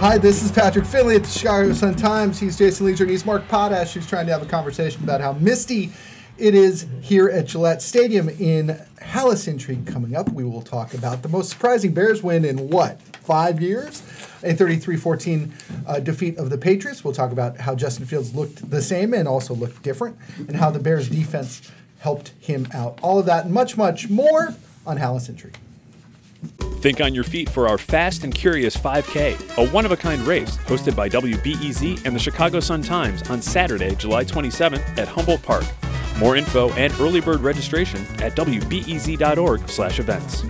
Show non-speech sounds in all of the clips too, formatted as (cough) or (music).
Hi, this is Patrick Finley at the Chicago Sun Times. He's Jason Lieser and he's Mark Potash, who's trying to have a conversation about how misty it is here at Gillette Stadium in Halas Intrigue. Coming up, we will talk about the most surprising Bears win in what, five years? A 33 14 uh, defeat of the Patriots. We'll talk about how Justin Fields looked the same and also looked different, and how the Bears defense helped him out. All of that and much, much more on Halas Intrigue. Think on your feet for our Fast and Curious 5K, a one of a kind race hosted by WBEZ and the Chicago Sun Times on Saturday, July 27th at Humboldt Park. More info and early bird registration at wbez.org/events.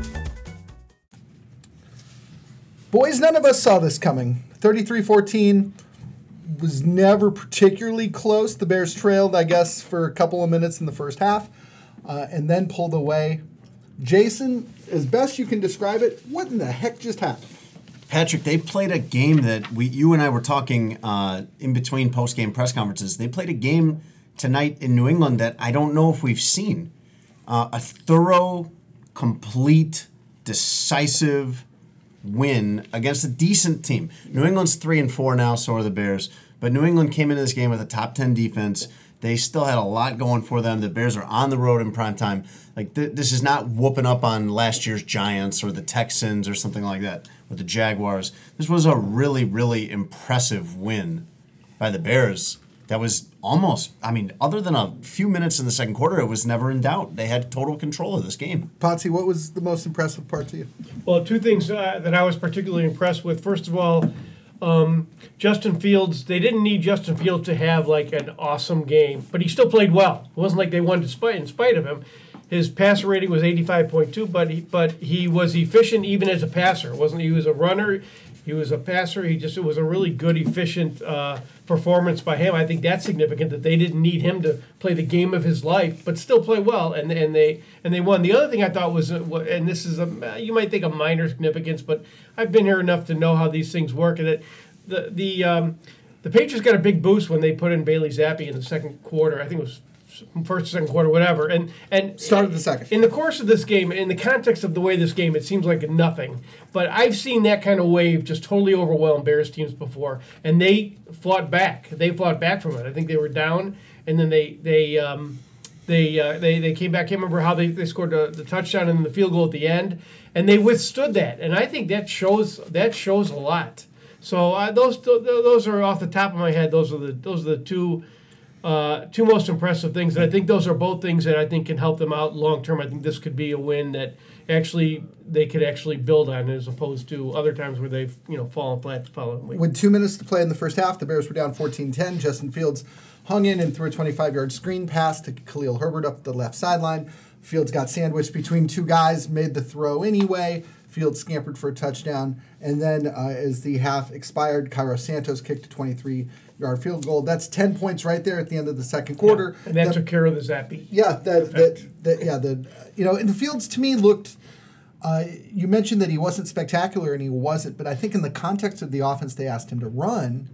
Boys, none of us saw this coming. 33 14 was never particularly close. The Bears trailed, I guess, for a couple of minutes in the first half uh, and then pulled away. Jason, as best you can describe it, what in the heck just happened? Patrick, they played a game that we, you and I were talking uh, in between post game press conferences. They played a game tonight in New England that I don't know if we've seen. Uh, a thorough, complete, decisive win against a decent team. New England's three and four now, so are the Bears. But New England came into this game with a top ten defense. They still had a lot going for them. The Bears are on the road in prime time. Like th- this is not whooping up on last year's Giants or the Texans or something like that with the Jaguars. This was a really, really impressive win by the Bears. That was almost, I mean, other than a few minutes in the second quarter, it was never in doubt. They had total control of this game. Potsy, what was the most impressive part to you? Well, two things uh, that I was particularly impressed with. First of all, um, Justin Fields, they didn't need Justin Fields to have like an awesome game, but he still played well. It wasn't like they won despite, in spite of him. His passer rating was 85.2, but he, but he was efficient even as a passer. It wasn't he was a runner, he was a passer. He just it was a really good, efficient uh, performance by him. I think that's significant that they didn't need him to play the game of his life, but still play well, and and they and they won. The other thing I thought was, uh, and this is a you might think a minor significance, but I've been here enough to know how these things work, and that the the um, the Patriots got a big boost when they put in Bailey Zappe in the second quarter. I think it was first, second quarter, whatever, and and started the second. In the course of this game, in the context of the way this game, it seems like nothing. But I've seen that kind of wave just totally overwhelm Bears teams before, and they fought back. They fought back from it. I think they were down, and then they they. Um, they, uh, they they came back. I can't remember how they, they scored the, the touchdown and the field goal at the end, and they withstood that. And I think that shows that shows a lot. So uh, those those are off the top of my head. Those are the those are the two uh, two most impressive things, and I think those are both things that I think can help them out long term. I think this could be a win that actually they could actually build on, as opposed to other times where they've you know fallen flat the following week. With two minutes to play in the first half, the Bears were down 14-10. Justin Fields hung in and threw a 25-yard screen pass to Khalil Herbert up the left sideline. Fields got sandwiched between two guys, made the throw anyway. Fields scampered for a touchdown, and then uh, as the half expired, Cairo Santos kicked a 23 yard field goal. That's 10 points right there at the end of the second quarter. Yeah, and that, that took care of the Zappe. Yeah, that, that, that, yeah, the, you know, and the Fields to me looked, uh, you mentioned that he wasn't spectacular and he wasn't, but I think in the context of the offense they asked him to run,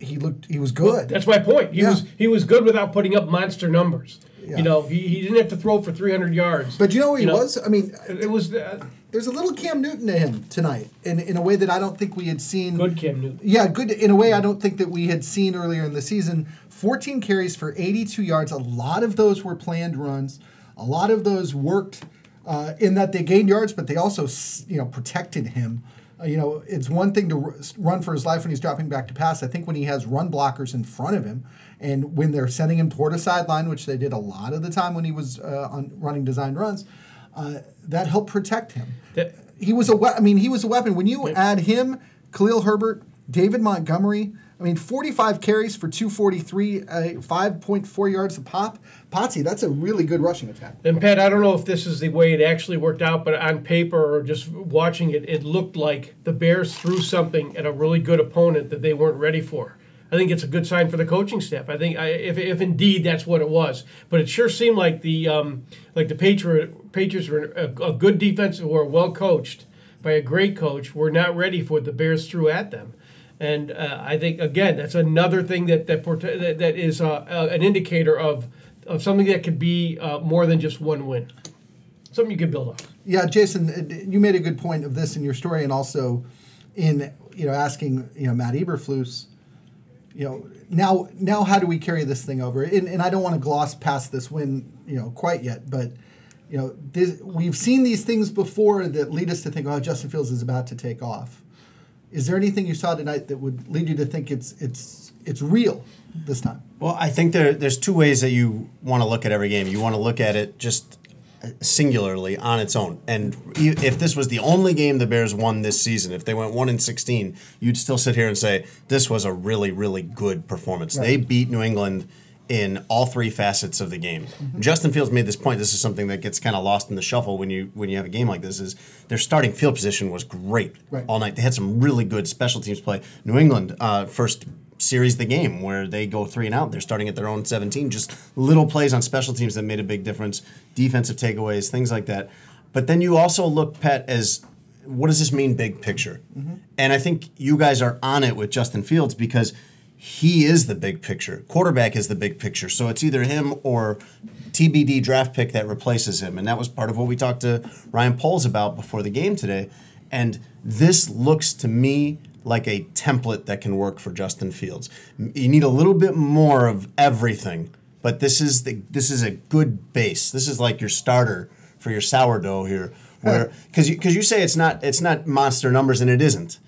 he looked, he was good. Well, that's my point. He yeah. was, he was good without putting up monster numbers. Yeah. You know, he, he didn't have to throw for 300 yards. But you know what he you was? I mean, it was. Uh, there's a little Cam Newton to him tonight, in, in a way that I don't think we had seen. Good Cam Newton. Yeah, good in a way I don't think that we had seen earlier in the season. 14 carries for 82 yards. A lot of those were planned runs. A lot of those worked uh, in that they gained yards, but they also you know protected him. Uh, you know, it's one thing to r- run for his life when he's dropping back to pass. I think when he has run blockers in front of him, and when they're sending him toward a sideline, which they did a lot of the time when he was uh, on running design runs, uh, that helped protect him. That, he was a we- I mean, he was a weapon. When you add him, Khalil Herbert, David Montgomery, I mean, 45 carries for 243, uh, 5.4 yards a pop. Potsy, that's a really good rushing attack. And Pat, I don't know if this is the way it actually worked out, but on paper or just watching it, it looked like the Bears threw something at a really good opponent that they weren't ready for. I think it's a good sign for the coaching staff. I think if, if indeed that's what it was, but it sure seemed like the um, like the Patriot, Patriots were a, a good defense who were well coached by a great coach. Were not ready for what the Bears threw at them, and uh, I think again that's another thing that that that, that is uh, uh, an indicator of of something that could be uh, more than just one win, something you could build on. Yeah, Jason, you made a good point of this in your story, and also in you know, asking you know Matt Eberflus, you know, now now how do we carry this thing over? And, and I don't want to gloss past this win, you know, quite yet, but you know, this, we've seen these things before that lead us to think, oh, Justin Fields is about to take off. Is there anything you saw tonight that would lead you to think it's it's it's real this time? Well, I think there there's two ways that you want to look at every game. You want to look at it just singularly on its own. And if this was the only game the Bears won this season, if they went 1 in 16, you'd still sit here and say this was a really really good performance. They beat New England in all three facets of the game. Justin Fields made this point. This is something that gets kind of lost in the shuffle when you when you have a game like this. Is their starting field position was great Right. all night. They had some really good special teams play. New England uh, first series the game where they go three and out. They're starting at their own 17. Just little plays on special teams that made a big difference. Defensive takeaways, things like that. But then you also look, Pat, as what does this mean big picture? Mm-hmm. And I think you guys are on it with Justin Fields because he is the big picture. Quarterback is the big picture. So it's either him or TBD draft pick that replaces him. And that was part of what we talked to Ryan Poles about before the game today. And this looks to me like a template that can work for Justin Fields. You need a little bit more of everything, but this is the this is a good base. This is like your starter for your sourdough here, where because you, cause you say it's not it's not monster numbers and it isn't,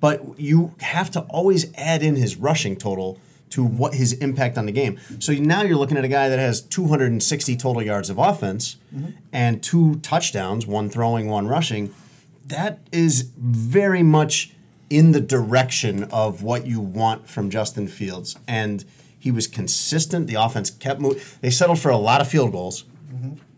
but you have to always add in his rushing total to what his impact on the game. So now you're looking at a guy that has 260 total yards of offense mm-hmm. and two touchdowns, one throwing, one rushing. That is very much in the direction of what you want from Justin Fields. And he was consistent. The offense kept moving. They settled for a lot of field goals.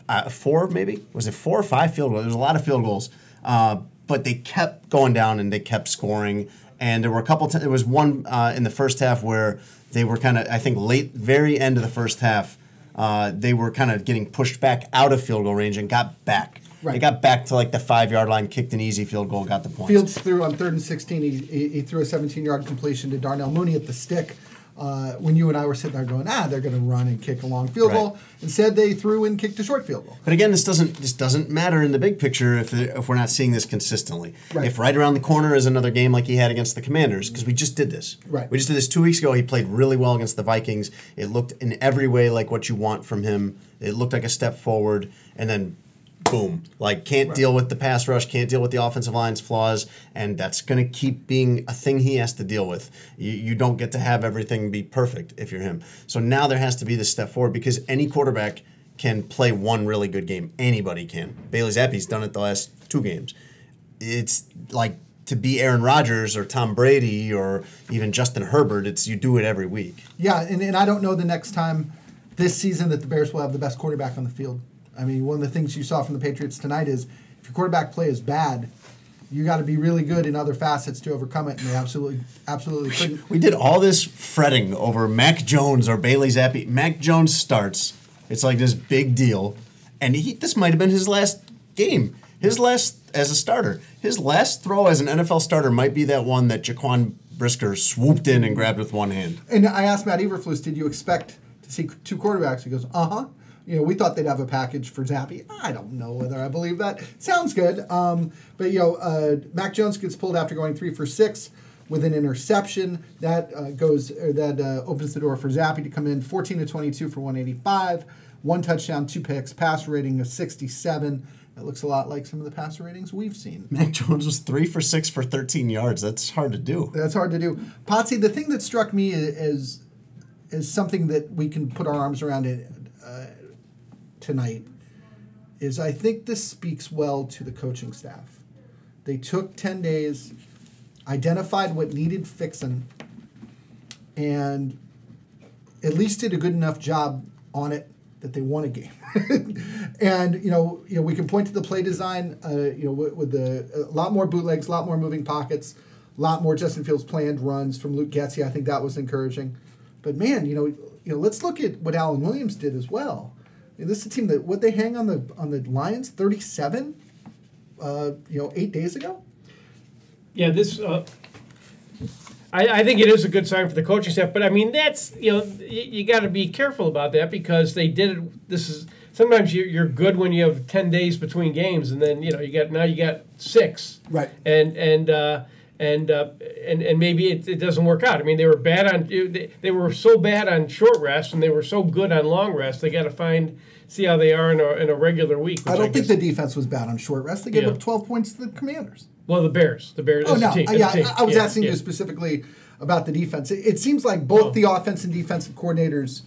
Uh, four, maybe? Was it four or five field goals? There was a lot of field goals. Uh, but they kept going down and they kept scoring. And there were a couple. T- there was one uh, in the first half where they were kind of, I think, late, very end of the first half. Uh, they were kind of getting pushed back out of field goal range and got back. Right. They got back to like the five yard line, kicked an easy field goal, got the point. Fields threw on third and 16. He, he, he threw a 17 yard completion to Darnell Mooney at the stick. Uh, when you and I were sitting there going, ah, they're going to run and kick a long field Right. goal. Instead, they threw and kicked a short field goal. But again, this doesn't this doesn't matter in the big picture if if we're not seeing this consistently. Right. If right around the corner is another game like he had against the Commanders, because we just did this. Right. We just did this two weeks ago. He played really well against the Vikings. It looked in every way like what you want from him. It looked like a step forward, and then boom, like can't deal with the pass rush, can't deal with the offensive line's flaws, and that's going to keep being a thing he has to deal with. You, you don't get to have everything be perfect if you're him. So now there has to be this step forward because any quarterback can play one really good game. Anybody can. Bailey Zappe's done it the last two games. It's like to be Aaron Rodgers or Tom Brady or even Justin Herbert. It's you do it every week. Yeah, and, and I don't know the next time this season that the Bears will have the best quarterback on the field. I mean, one of the things you saw from the Patriots tonight is if your quarterback play is bad, you got to be really good in other facets to overcome it, and they absolutely, absolutely couldn't. We did all this fretting over Mac Jones or Bailey Zappe. Mac Jones starts. It's like this big deal, and he this might have been his last game, his last as a starter. His last throw as an NFL starter might be that one that Jaquan Brisker swooped in and grabbed with one hand. And I asked Matt Eberflus, did you expect to see two quarterbacks? He goes, uh huh. You know, we thought they'd have a package for Zappe. I don't know whether I believe that. Sounds good. Um, but, you know, uh, Mac Jones gets pulled after going three for six with an interception. That uh, goes, or that uh, opens the door for Zappe to come in 14 to 22 for 185, one touchdown, two picks, pass rating of 67. That looks a lot like some of the passer ratings we've seen. Mac Jones was three for six for 13 yards. That's hard to do. That's hard to do. Potsy, the thing that struck me is is something that we can put our arms around it uh, tonight. Is I think this speaks well to the coaching staff. They took ten days, identified what needed fixing, and at least did a good enough job on it that they won a game. (laughs) and you know, you know, we can point to the play design. Uh, you know, with, with the a lot more bootlegs, a lot more moving pockets, a lot more Justin Fields planned runs from Luke Getsy. I think that was encouraging. But man, you know, you know, let's look at what Alan Williams did as well. I mean, this is a team that what they hang on the on the Lions thirty seven. Uh, you know, eight days ago. Yeah, this. Uh, I, I think it is a good sign for the coaching staff, but I mean that's you know you, you got to be careful about that because they did it. This is sometimes you're, you're good when you have ten days between games, and then you know you got now you got six. Right. And and uh, and uh, and and maybe it, it doesn't work out. I mean, they were bad on they, they were so bad on short rest, and they were so good on long rest. They got to find see how they are in a, in a regular week. I don't think the defense was bad on short rest. They gave Yeah. up 12 points to the Commanders. well the Bears the Bears. Oh no, team, yeah. I, I was Yeah, asking yeah. you specifically about the defense. It, it seems like both Oh. the offense and defensive coordinators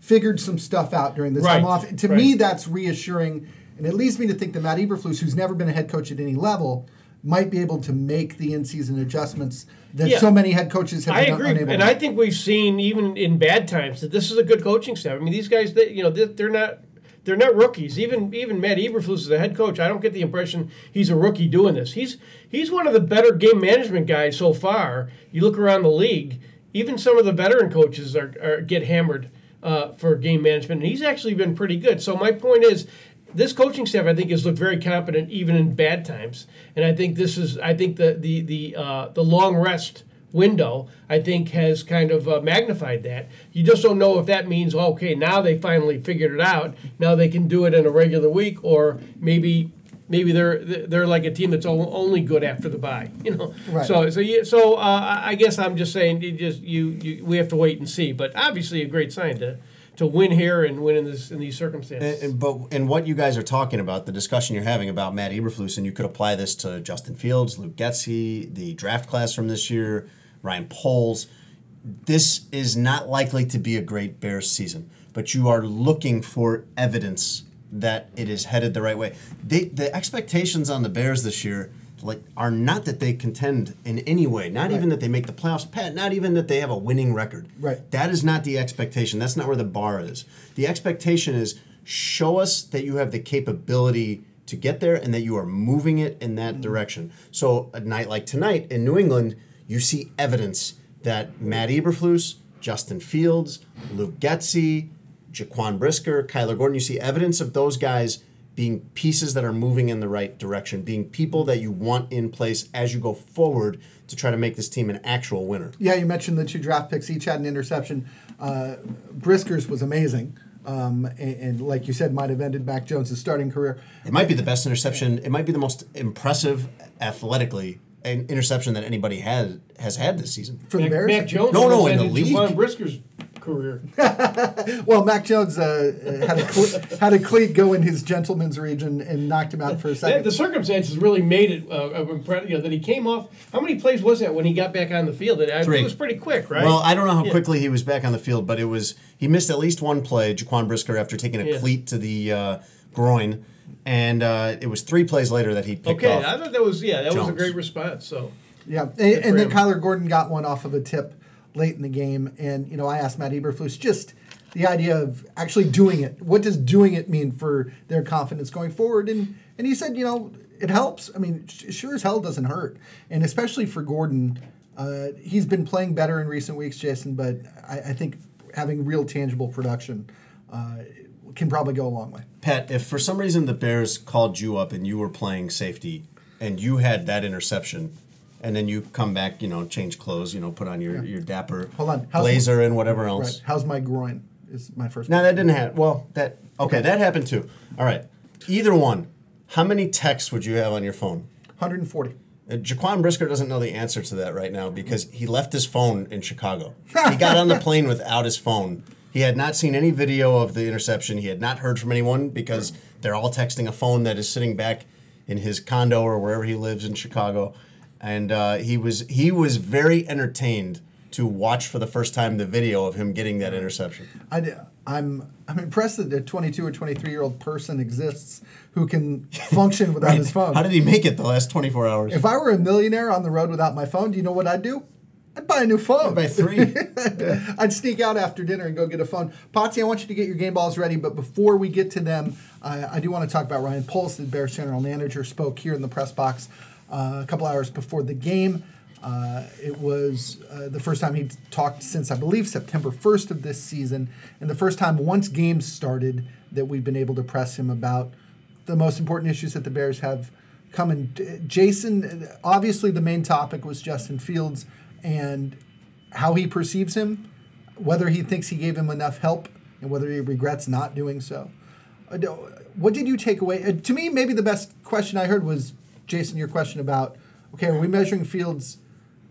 figured some stuff out during this Right, time off. To right. me, that's reassuring, and it leads me to think that Matt Eberflus, who's never been a head coach at any level, might be able to make the in-season adjustments that Yeah. so many head coaches have I been agree, unable and to. I think we've seen even in bad times that this is a good coaching staff. I mean, these guys, they, you know, they're, they're not they're not rookies. Even even Matt Eberflus is a head coach. I don't get the impression he's a rookie doing this. He's he's one of the better game management guys so far. You look around the league, even some of the veteran coaches are, are get hammered uh, for game management, and he's actually been pretty good. So my point is. This coaching staff, I think, has looked very competent even in bad times, and I think this is. I think the the the uh, the long rest window, I think, has kind of uh, magnified that. You just don't know if that means, oh, okay, now they finally figured it out. Now they can do it in a regular week, or maybe maybe they're they're like a team that's only good after the bye. (laughs) You know. Right. So so you, so uh, I I guess I'm just saying, you just you, you we have to wait and see. But obviously, a great sign to to win here and win in this in these circumstances. And, and- but and what you guys are talking about, the discussion you're having about Matt Eberflus, and you could apply this to Justin Fields, Luke Getsy, the draft class from this year, Ryan Poles. This is not likely to be a great Bears season, but you are looking for evidence that it is headed the right way. They, the expectations on the Bears this year like are not that they contend in any way, not even that they make the playoffs, Pat, not even that they have a winning record. Right. That is not the expectation. That's not where the bar is. The expectation is show us that you have the capability to get there and that you are moving it in that mm-hmm. direction. So a night like tonight in New England, you see evidence that Matt Eberflus, Justin Fields, Luke Getsy, Jaquan Brisker, Kyler Gordon, you see evidence of those guys being pieces that are moving in the right direction, being people that you want in place as you go forward to try to make this team an actual winner. Yeah, you mentioned the two draft picks. Each had an interception. Uh, Brisker's was amazing. Um, and, and like you said, might have ended Mac Jones' starting career. It might be the best interception. It might be the most impressive athletically an interception that anybody has has had this season. For the Mac, Bears? Mac Jones No, no, in the ended league. Brisker's career. (laughs) Well, Mac Jones uh, had, a cle- (laughs) had a cleat go in his gentleman's region and knocked him out for a second. the circumstances really made it uh, of you know, that he came off. How many plays was that when he got back on the field? It, Three. it was pretty quick, right? Well, I don't know how Yeah. quickly he was back on the field, but it was he missed at least one play, Jaquan Brisker, after taking a Yeah. cleat to the uh, groin, and uh, it was three plays later that he picked Okay, off. I thought that was yeah, that was a great response. So Yeah, and, and then him. Kyler Gordon got one off of a tip late in the game, and you know I asked Matt Eberflus just the idea of actually doing it. What does doing it mean for their confidence going forward? And and he said, you know, it helps. I mean, sure as hell doesn't hurt, and especially for Gordon, uh, he's been playing better in recent weeks, Jason. But I, I think having real tangible production uh, can probably go a long way. Pat, if for some reason the Bears called you up and you were playing safety and you had that interception, and then you come back, you know, change clothes, you know, put on your, your dapper Hold on. How's- blazer and whatever else. Right? How's my groin? Is my first. No, that didn't happen. Well, that okay, that happened too. All right, either one. How many texts would you have on your phone? 140. Uh, Jaquan Brisker doesn't know the answer to that right now because he left his phone in Chicago. he got on the (laughs) plane without his phone. He had not seen any video of the interception. He had not heard from anyone because they're all texting a phone that is sitting back in his condo or wherever he lives in Chicago. And uh, he was he was very entertained to watch for the first time the video of him getting that interception. I, am I'm impressed that a 22 or 23 year old person exists who can function without his phone. How did he make it the last 24 hours? if I were a millionaire on the road without my phone, do you know what I'd do? I'd buy a new phone. By three. (laughs) I'd sneak out after dinner and go get a phone. Potsy, I want you to get your game balls ready, but before we get to them, I, I do want to talk about Ryan Poles, the Bears general manager, spoke here in the press box uh, a couple hours before the game. Uh, it was uh, the first time he'd talked since, I believe, September 1st of this season, and the first time once games started that we've been able to press him about the most important issues that the Bears have coming. Jason, obviously, the main topic was Justin Fields and how he perceives him, whether he thinks he gave him enough help, and whether he regrets not doing so. Uh, What did you take away? Uh, to me, maybe the best question I heard was Jason, your question about okay, are we measuring Fields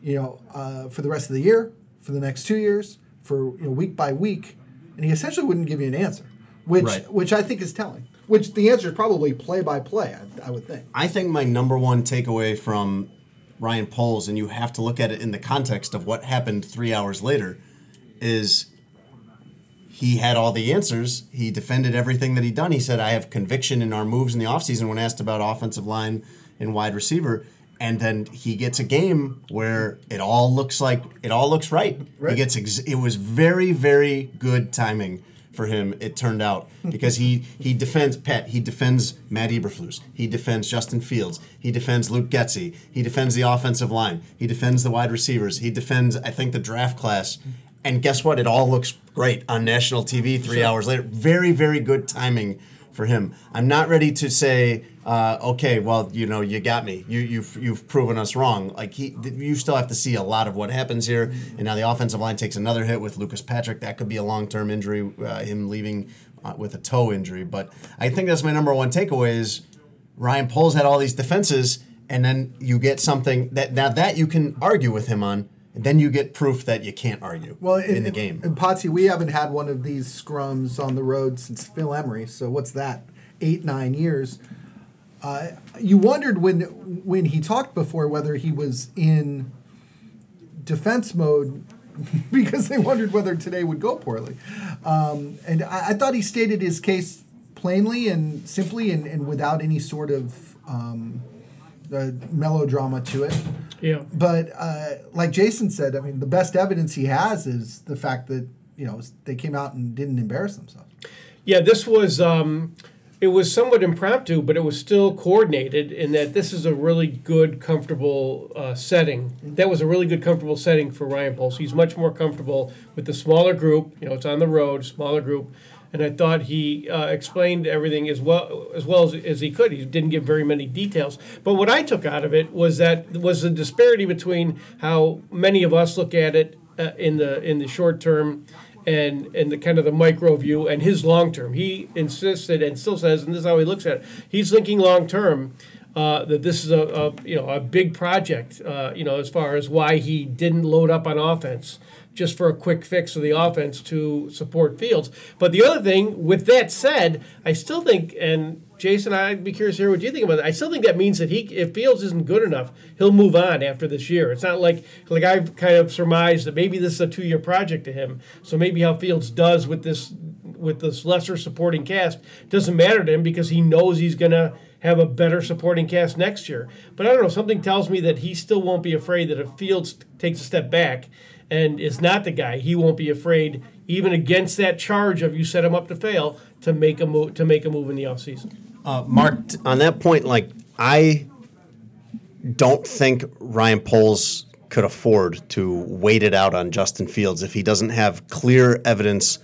you know, uh, for the rest of the year, for the next two years, for you know, week by week, and he essentially wouldn't give you an answer, which Right. which I think is telling. Which the answer is probably play by play. I, I would think. I think my number one takeaway from Ryan Poles, and you have to look at it in the context of what happened three hours later, is he had all the answers. He defended everything that he'd done. He said, I have conviction in our moves in the offseason when asked about offensive line and wide receiver. And then he gets a game where it all looks like it all looks right. He gets ex- it was very very good timing for him. It turned out (laughs) because he he defends Pat. He defends Matt Eberflus. He defends Justin Fields. He defends Luke Getsy. He defends the offensive line. He defends the wide receivers. He defends I think the draft class. And guess what? It all looks great on national TV three hours later. Very very good timing for him. I'm not ready to say, uh, okay, well, you know, you got me. You, you've you've proven us wrong. Like he, you still have to see a lot of what happens here. And now the offensive line takes another hit with Lucas Patrick. That could be a long term injury, uh, him leaving uh, with a toe injury. But I think that's my number one takeaway is Ryan Poles had all these defenses, and then you get something that now that you can argue with him on. And then you get proof that you can't argue Well, in, the game. And Potsy, we haven't had one of these scrums on the road since Phil Emery. So what's that? Eight, nine years. Uh, you wondered when when he talked before whether he was in defense mode (laughs) because they wondered whether today would go poorly. Um, and I, I thought he stated his case plainly and simply and, and without any sort of um, uh, melodrama to it. Yeah. But uh, like Jason said, I mean, the best evidence he has is the fact that you know they came out and didn't embarrass themselves. Yeah, this was um, it was somewhat impromptu, but it was still coordinated in that this is a really good, comfortable uh, setting. That was a really good, comfortable setting for Ryan Poles. He's much more comfortable with the smaller group. You know, it's on the road, smaller group, and I thought he uh, explained everything as well as well as, as he could. He didn't give very many details, but what I took out of it was that was the disparity between how many of us look at it uh, in the in the short term and and the kind of the micro view and his long term. He insisted and still says, and this is how he looks at it. He's thinking long term. Uh, that this is a, a you know a big project, uh, you know, as far as why he didn't load up on offense just for a quick fix of the offense to support Fields. But the other thing, with that said, I still think, and Jason, I'd be curious to hear what you think about it. I still think that means that he, if Fields isn't good enough, he'll move on after this year. It's not like like I've kind of surmised that maybe this is a two year project to him. So maybe how Fields does with this with this lesser supporting cast doesn't matter to him because he knows he's gonna have a better supporting cast next year. But I don't know. Something tells me that he still won't be afraid that if Fields takes a step back and is not the guy, he won't be afraid, even against that charge of you set him up to fail, to make a move to make a move in the offseason. Uh, Mark, on that point, like I don't think Ryan Poles could afford to wait it out on Justin Fields if he doesn't have clear evidence,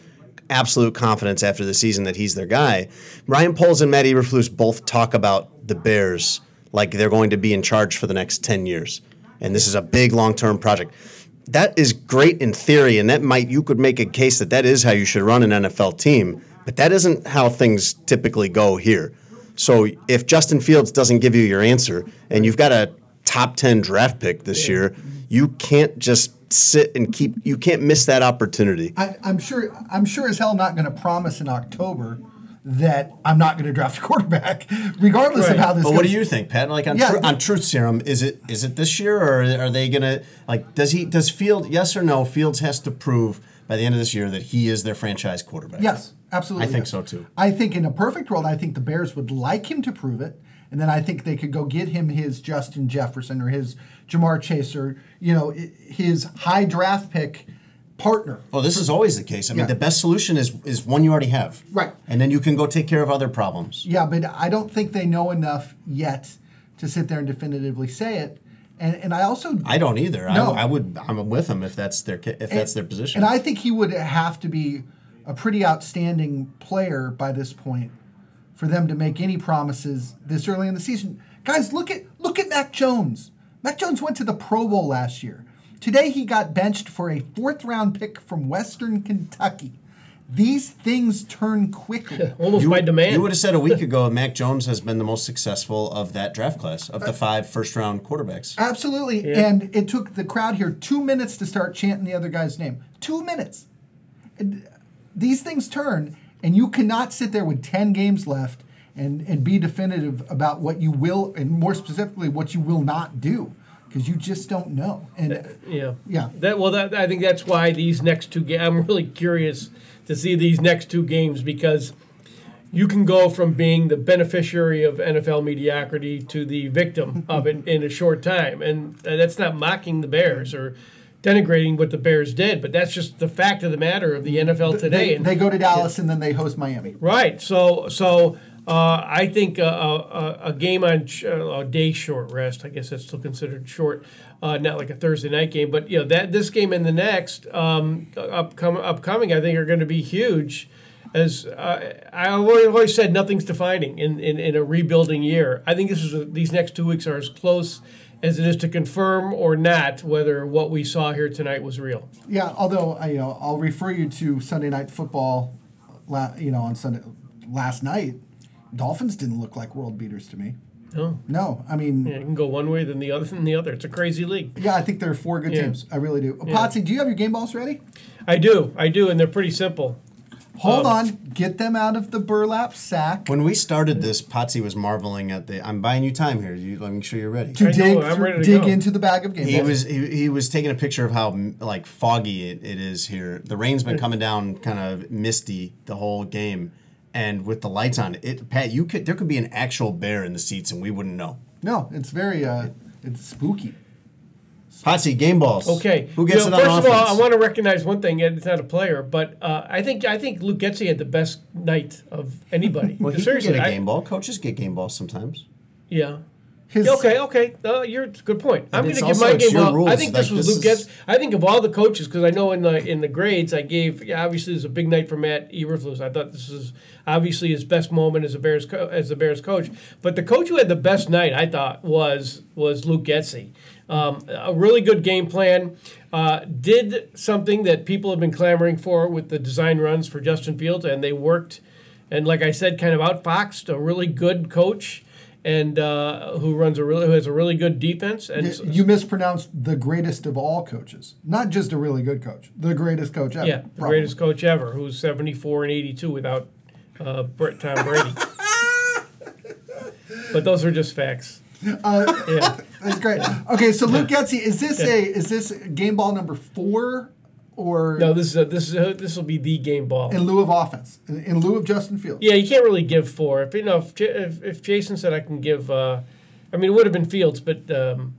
absolute confidence after the season that he's their guy. Ryan Poles and Matt Eberflus both talk about the Bears like they're going to be in charge for the next 10 years. And this is a big long-term project. That is great in theory, and that might you could make a case that that is how you should run an NFL team, but that isn't how things typically go here. So if Justin Fields doesn't give you your answer, and you've got a top ten draft pick this year, you can't just sit and keep. You can't miss that opportunity. I, I'm sure. I'm sure as hell not going to promise in October that I'm not going to draft a (laughs) quarterback, regardless Right. of how this. But goes. what do you think, Pat? Like on, Yeah. tru- on Truth Serum, is it is it this year, or are they gonna like? Does he does Field? Yes or no? Fields has to prove by the end of this year that he is their franchise quarterback. Yes, absolutely. I think yes. so, too. I think in a perfect world, I think the Bears would like him to prove it, and then I think they could go get him his Justin Jefferson or his Ja'Marr Chase or you know his high draft pick partner. Oh, this is always the case. I mean, Yeah. the best solution is is one you already have. Right. And then you can go take care of other problems. Yeah, but I don't think they know enough yet to sit there and definitively say it. And and I also I don't either. No. I, I would. I'm with them if that's their if that's their position. And I think he would have to be a pretty outstanding player by this point for them to make any promises this early in the season. Guys, look at look at Mac Jones. Mac Jones went to the Pro Bowl last year. Today he got benched for a fourth round pick from Western Kentucky. These things turn quickly. (laughs) Almost You, by demand. you would have said a week (laughs) ago Mac Jones has been the most successful of that draft class of the uh, five first round quarterbacks. Absolutely. Yeah. And it took the crowd here two minutes to start chanting the other guy's name. Two minutes. And these things turn, and you cannot sit there with 10 games left and, and be definitive about what you will, and more specifically, what you will not do, because you just don't know. And Yeah. Yeah. That well, that I think that's why these next two games. I'm really curious to see these next two games because you can go from being the beneficiary of NFL mediocrity to the victim of it (laughs) in a short time, and uh, that's not mocking the Bears or denigrating what the Bears did, but that's just the fact of the matter of the NFL today. they, and they go to Dallas and then they host Miami. Right. So so uh, I think a, a, a game on sh- uh, a day short rest. I guess that's still considered short, uh, not like a Thursday night game. But you know that this game and the next um, upcoming upcoming, I think are going to be huge. As uh, I always always said, nothing's defining in, in, in a rebuilding year. I think this is a, these next two weeks are as close as it is to confirm or not whether what we saw here tonight was real. Yeah, although I, you know, I'll refer you to Sunday Night Football. La, you know, on Sunday last night, Dolphins didn't look like world beaters to me. No, No, I mean, yeah, it can go one way than the other than the other. It's a crazy league. yeah, I think there are four good Yeah. teams. I really do. Potsy, do you have your game balls ready? I do, I do, and they're pretty simple. Hold Um, on, get them out of the burlap sack When we started this, Potsy was marveling at the. I'm buying you time here. You let me make sure you're ready. to I know, dig I'm ready to dig go. into the bag of game He balls. was he, he was taking a picture of how like foggy it, it is here. The rain's been coming down kind of misty the whole game, and with the lights on, it Pat, you could there could be an actual bear in the seats and we wouldn't know. no, it's very uh, it's spooky. Potsy game balls. Okay. who gets You know, it on First offense? of all, I want to recognize one thing. and It's not a player, but uh, I think I think Luke Getsy had the best night of anybody. well, he Seriously, get a game ball. Coaches get game balls sometimes. yeah. His, Okay, okay. Uh, you're good point. I'm going to give my game ball. I rules. think this was this Luke Getz. I think of all the coaches because I know in the in the grades I gave. Yeah, obviously, this is a big night for Matt Eberflus. I thought this was obviously his best moment as a Bears co- as the Bears coach. But the coach who had the best night, I thought, was was Luke Getsy. Um, a really good game plan. Uh, did something that people have been clamoring for with the design runs for Justin Fields, and they worked. And like I said, kind of outfoxed a really good coach, and uh, who runs a really who has a really good defense. And you mispronounced the greatest of all coaches, not just a really good coach, the greatest coach ever. yeah, the probably. greatest coach ever, who's seventy four and eighty two without uh, Brett Tom Brady. (laughs) but those are just facts. Uh, yeah. (laughs) That's great. Okay, so Luke Getsy, is this a is this game ball number four or No, this is a, this is a, this will be the game ball. in lieu of offense, in, in lieu of Justin Fields? Yeah, you can't really give four. If you know, if, if, if Jason said I can give, uh, I mean, it would have been Fields, but um,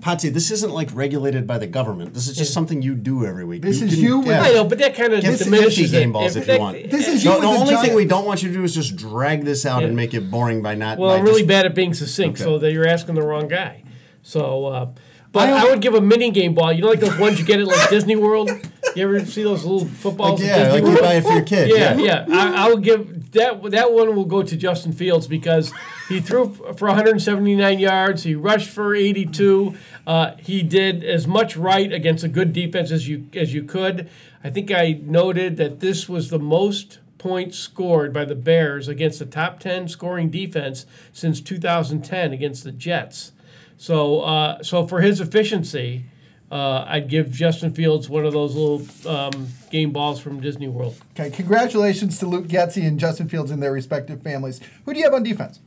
Potsy, this isn't like regulated by the government. This is just something you do every week. This is you with- I know, but that kind of Get 50 diminishes game balls if that- you want. This is No, you the with the only thing we don't want you to do is just drag this out Yeah. and make it boring by not. Well, by I'm really just- bad at being succinct, so that you're asking the wrong guy. So, uh, but I I, would give a mini game ball. You know, like those ones you get at like Disney World. You ever see those little footballs? Like, yeah, like you buy it for your kid. Yeah, yeah. I, I would give that. That one will go to Justin Fields because he threw for 179 yards. He rushed for 82. Uh, he did as much right against a good defense as you as you could. I think I noted that this was the most points scored by the Bears against the top 10 scoring defense since 2010 against the Jets. So, uh, so for his efficiency. Uh, I'd give Justin Fields one of those little um, game balls from Disney World. Okay, congratulations to Luke Getsy and Justin Fields and their respective families. Who do you have on defense?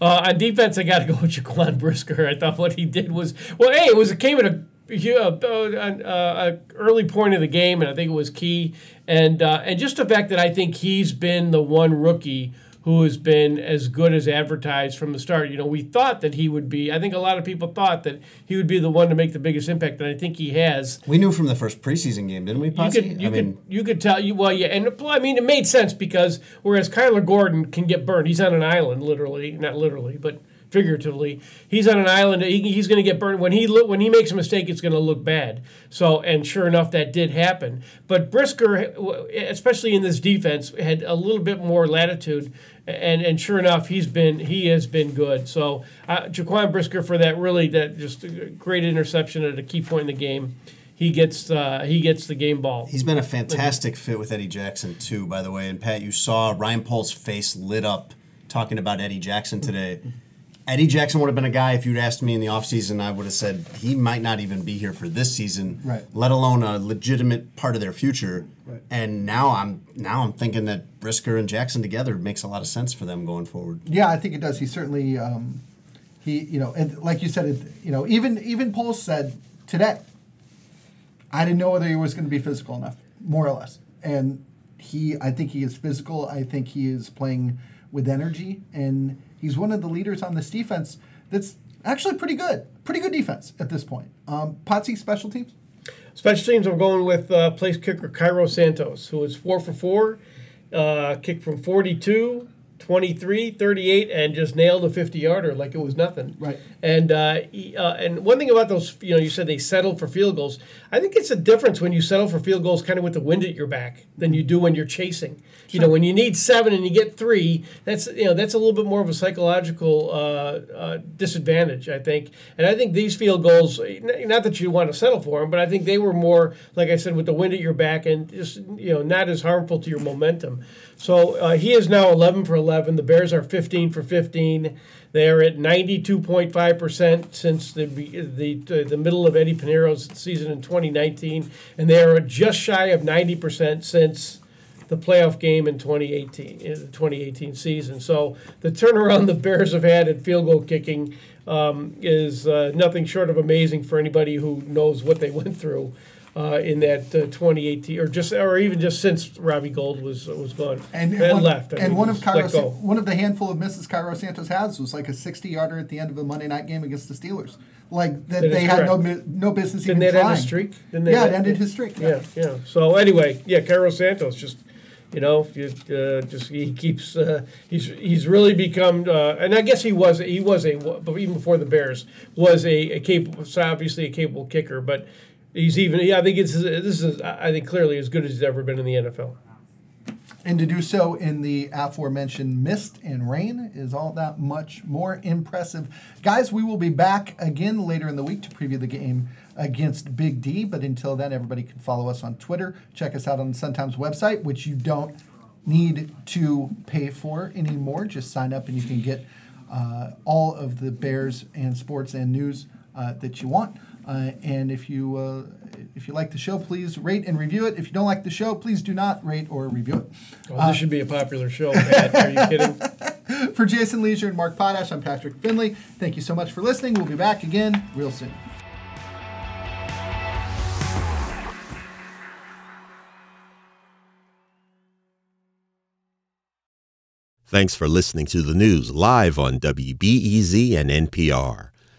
Uh, on defense, I got to go with Jaquan Brisker. I thought what he did was well. Hey, it was it came at a, a, a, a early point of the game, and I think it was key. And uh, and just the fact that I think he's been the one rookie who has been as good as advertised from the start. You know, we thought that he would be. I think a lot of people thought that he would be the one to make the biggest impact, and I think he has. We knew from the first preseason game, didn't we, You could, you I could, mean, you could tell you well, yeah, and I mean, it made sense because whereas Kyler Gordon can get burned, he's on an island, literally, not literally, but figuratively, he's on an island. He, he's going to get burned when he look when he makes a mistake. It's going to look bad. So, and sure enough, that did happen. But Brisker, especially in this defense, had a little bit more latitude. And, and sure enough, he's been he has been good. So uh, Jaquan Brisker for that really that just great interception at a key point in the game he gets uh, he gets the game ball. He's been a fantastic fit with Eddie Jackson too, by the way. And Pat, you saw Ryan Poles' face lit up talking about Eddie Jackson today. Eddie Jackson would have been a guy if you'd asked me in the offseason, I would have said he might not even be here for this season, Right. let alone a legitimate part of their future. Right. And now I'm now I'm thinking that Brisker and Jackson together makes a lot of sense for them going forward. Yeah, I think it does. He certainly, um, he you know, and like you said, it, you know, even even Poles said today, I didn't know whether he was going to be physical enough, more or less, and he, I think he is physical. I think he is playing with energy, and he's one of the leaders on this defense. That's actually pretty good, pretty good defense at this point. Um, Potsy special teams. Special teams, I'm going with uh, place kicker Cairo Santos, who is four for four, uh, kicked from 42, 23, 38, and just nailed a 50 yarder like it was nothing. Right. And uh, he- uh, and one thing about those, you know, you said they settled for field goals. I think it's a difference when you settle for field goals kind of with the wind at your back than you do when you're chasing. You know, when you need seven and you get three, that's you know that's a little bit more of a psychological uh, uh, disadvantage, I think. And I think these field goals, not that you want to settle for them, but I think they were more, like I said, with the wind at your back and just you know not as harmful to your momentum. So uh, he is now 11 for 11. The Bears are 15 for 15. They are at 92.5 percent since the, the the middle of Eddy Piñeiro's season in 2019, and they are just shy of 90 percent since the playoff game in 2018, in the 2018 season. So the turnaround the Bears have had at field goal kicking um, is uh, nothing short of amazing for anybody who knows what they went through uh, in that uh, 2018, or just, or even just since Robbie Gould was was gone And, and one, left. I and mean, one of Cairo, one of the handful of misses Cairo Santos has was like a 60 yarder at the end of a Monday night game against the Steelers. Like that, That they had no correct. mi- no business Didn't even that trying. end his streak? Didn't they yeah, it ended his streak. Yeah, yeah. So anyway, yeah, Cairo Santos just, you know, just, uh, just he keeps uh, he's he's really become, uh, and I guess he was he was a even before the Bears was a, a capable, obviously a capable kicker, but he's even yeah, I think it's this is I think clearly as good as he's ever been in the NFL. And to do so in the aforementioned mist and rain is all that much more impressive. Guys, we will be back again later in the week to preview the game against Big D. But until then, everybody can follow us on Twitter. Check us out on the Sun Times website, which you don't need to pay for anymore. Just sign up and you can get uh, all of the Bears and sports and news uh, that you want. Uh, and if you uh, if you like the show, please rate and review it. If you don't like the show, please do not rate or review it. Well, this should be a popular show. Pat. Are you kidding? (laughs) For Jason Lieser and Mark Potash, I'm Patrick Finley. Thank you so much for listening. We'll be back again real soon. Thanks for listening to the news live on WBEZ and NPR.